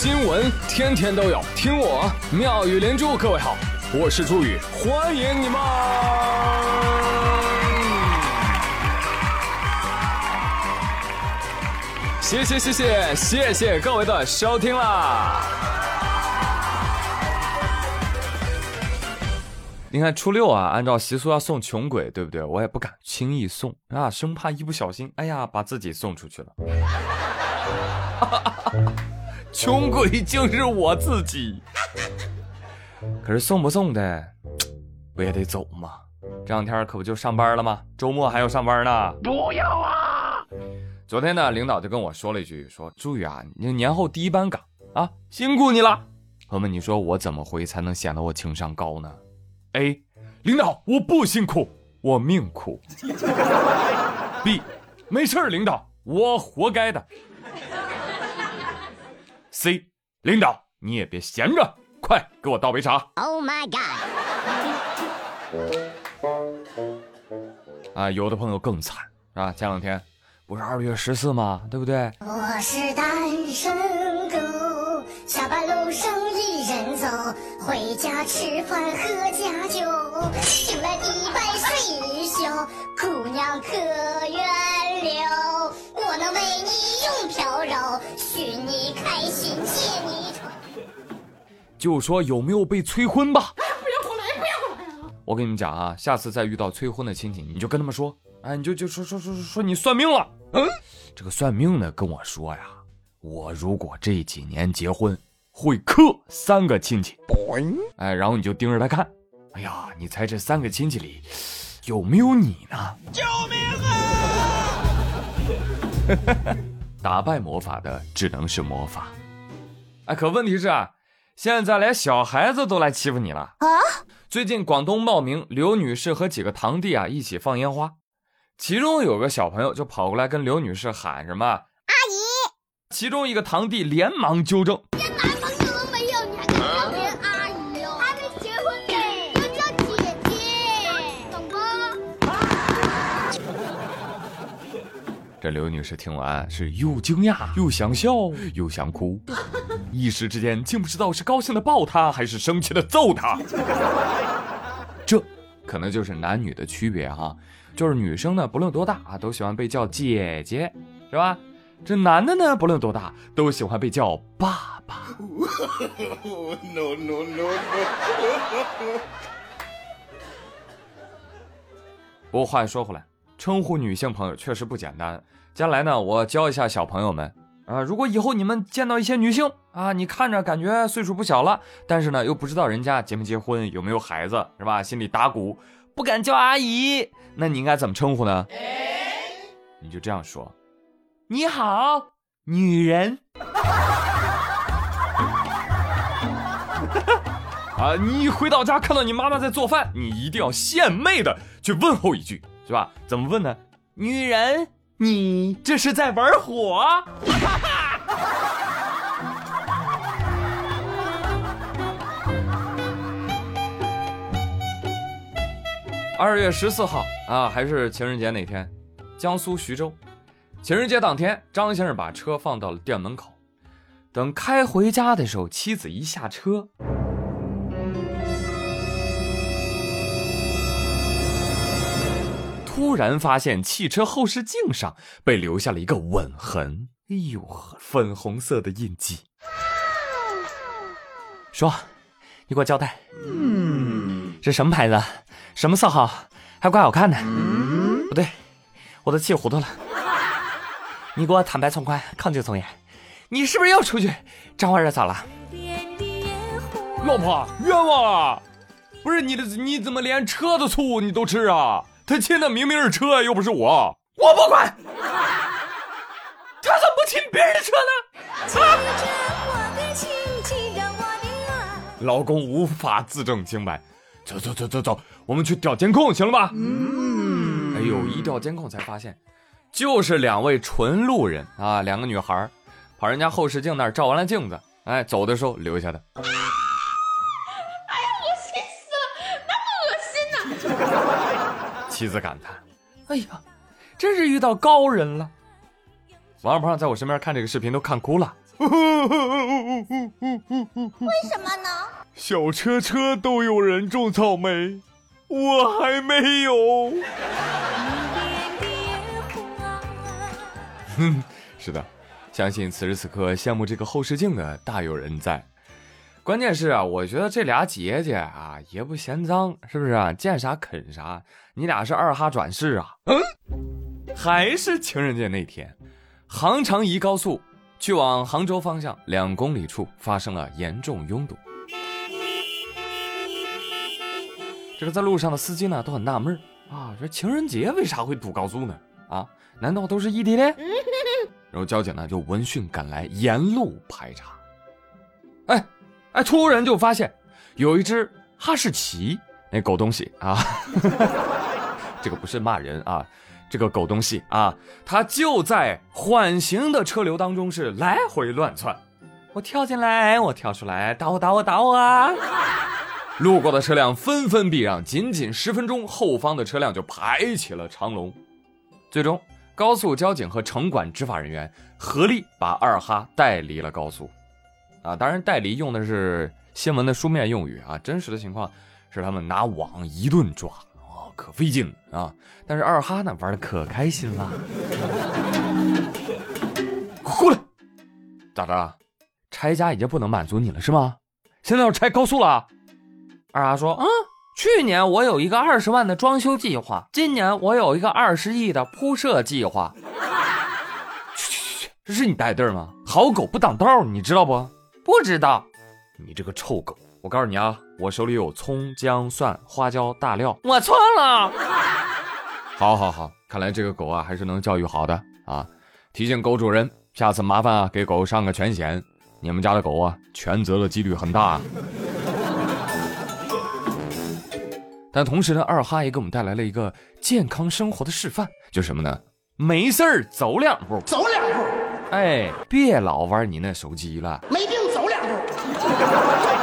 新闻天天都有，听我妙语连珠。各位好，我是朱宇，欢迎你们！谢谢谢谢谢谢各位的收听啦！你看初六啊，按照习俗要送穷鬼，对不对？我也不敢轻易送啊，生怕一不小心，哎呀，把自己送出去了。穷鬼竟是我自己，可是送不送的，不也得走吗？这两天可不就上班了吗？周末还要上班呢。不要啊！昨天呢，领导就跟我说了一句，说朱宇啊，你年后第一班岗啊，辛苦你了。朋友们，你说我怎么回才能显得我情商高呢？A，领导我不辛苦，我命苦。B，没事领导我活该的。C，领导你也别闲着，快给我倒杯茶。Oh my god！啊，有的朋友更惨啊，前两天不是二月十四吗？对不对？我是单身狗，下班路上一人走，回家吃饭喝家酒，醒来一半睡一宿，姑娘可就说有没有被催婚吧？不要过来，不要过来啊！我跟你们讲啊，下次再遇到催婚的亲戚，你就跟他们说，哎，你就就说说说说说你算命了。嗯，这个算命的跟我说呀，我如果这几年结婚，会克三个亲戚。哎，然后你就盯着他看，哎呀，你猜这三个亲戚里有没有你呢？救命啊！打败魔法的只能是魔法。哎，可问题是啊，现在连小孩子都来欺负你了啊！最近广东茂名，刘女士和几个堂弟啊一起放烟花。其中有个小朋友就跑过来跟刘女士喊什么阿姨，其中一个堂弟连忙纠正，这刘女士听完是又惊讶又想笑又想哭，一时之间竟不知道是高兴的抱她还是生气的揍她。这可能就是男女的区别哈。就是女生呢，不论多大啊，都喜欢被叫姐姐，是吧？这男的呢，不论多大，都喜欢被叫爸爸。No no no no。不过话又说回来，称呼女性朋友确实不简单。接下来呢，我教一下小朋友们啊，如果以后你们见到一些女性啊，你看着感觉岁数不小了，但是呢又不知道人家结没结婚，有没有孩子，是吧？心里打鼓。不敢叫阿姨，那你应该怎么称呼呢？你就这样说：“你好，女人。”啊，你回到家看到你妈妈在做饭，你一定要献媚的去问候一句，是吧？怎么问呢？女人，你这是在玩火？二月十四号啊，还是情人节那天，江苏徐州，情人节当天，张先生把车放到了店门口，等开回家的时候，妻子一下车，突然发现汽车后视镜上被留下了一个吻痕，哎呦呵，粉红色的印记。说，你给我交代，嗯，这什么牌子？什么色号，还怪好看的？不对，我都气糊涂了。你给我坦白从宽，抗拒从严。你是不是又出去沾花惹草了？老婆，冤枉啊！不是你的，你怎么连车的醋你都吃啊？他亲的明明是车，又不是我。我不管。他怎么不亲别人的车呢？老公无法自证清白。走走走走走，我们去调监控，行了吧？嗯。哎呦，一调监控才发现，就是两位纯路人啊，两个女孩，跑人家后视镜那儿照完了镜子，哎，走的时候留下的。妻子感叹：“哎呀，真是遇到高人了。”王二胖在我身边看这个视频都看哭了。为什么呢？小车车都有人种草莓，我还没有。哼，是的，相信此时此刻羡慕这个后视镜的大有人在。关键是啊，我觉得这俩姐姐啊也不嫌脏，是不是啊？见啥啃啥。你俩是二哈转世啊？嗯，还是情人节那天，杭长宜高速去往杭州方向两公里处发生了严重拥堵。这个在路上的司机呢都很纳闷啊，说情人节为啥会堵高速呢？啊，难道都是异地恋？然后交警呢就闻讯赶来，沿路排查。哎。哎，突然就发现有一只哈士奇，那狗东西啊，这个不是骂人啊，这个狗东西啊，它就在缓行的车流当中是来回乱窜，我跳进来，我跳出来，打我打我打我啊！路过的车辆纷纷避让，仅仅十分钟，后方的车辆就排起了长龙。最终，高速交警和城管执法人员合力把二哈带离了高速。啊，当然，代理用的是新闻的书面用语啊，真实的情况是他们拿网一顿抓，哦，可费劲啊。但是二哈呢，玩的可开心了。过来，咋着？拆家已经不能满足你了是吗？现在要拆高速了？二哈说，嗯，去年我有一个二十万的装修计划，今年我有一个二十亿的铺设计划。去去去，这是你带队吗？好狗不挡道，你知道不？不知道，你这个臭狗！我告诉你啊，我手里有葱、姜、蒜、花椒、大料。我错了。好，好，好，看来这个狗啊还是能教育好的啊！提醒狗主人，下次麻烦啊给狗上个全险。你们家的狗啊，全责的几率很大。但同时呢，二哈也给我们带来了一个健康生活的示范，就是什么呢？没事儿走两步，走两步。哎，别老玩你那手机了。没病。はい。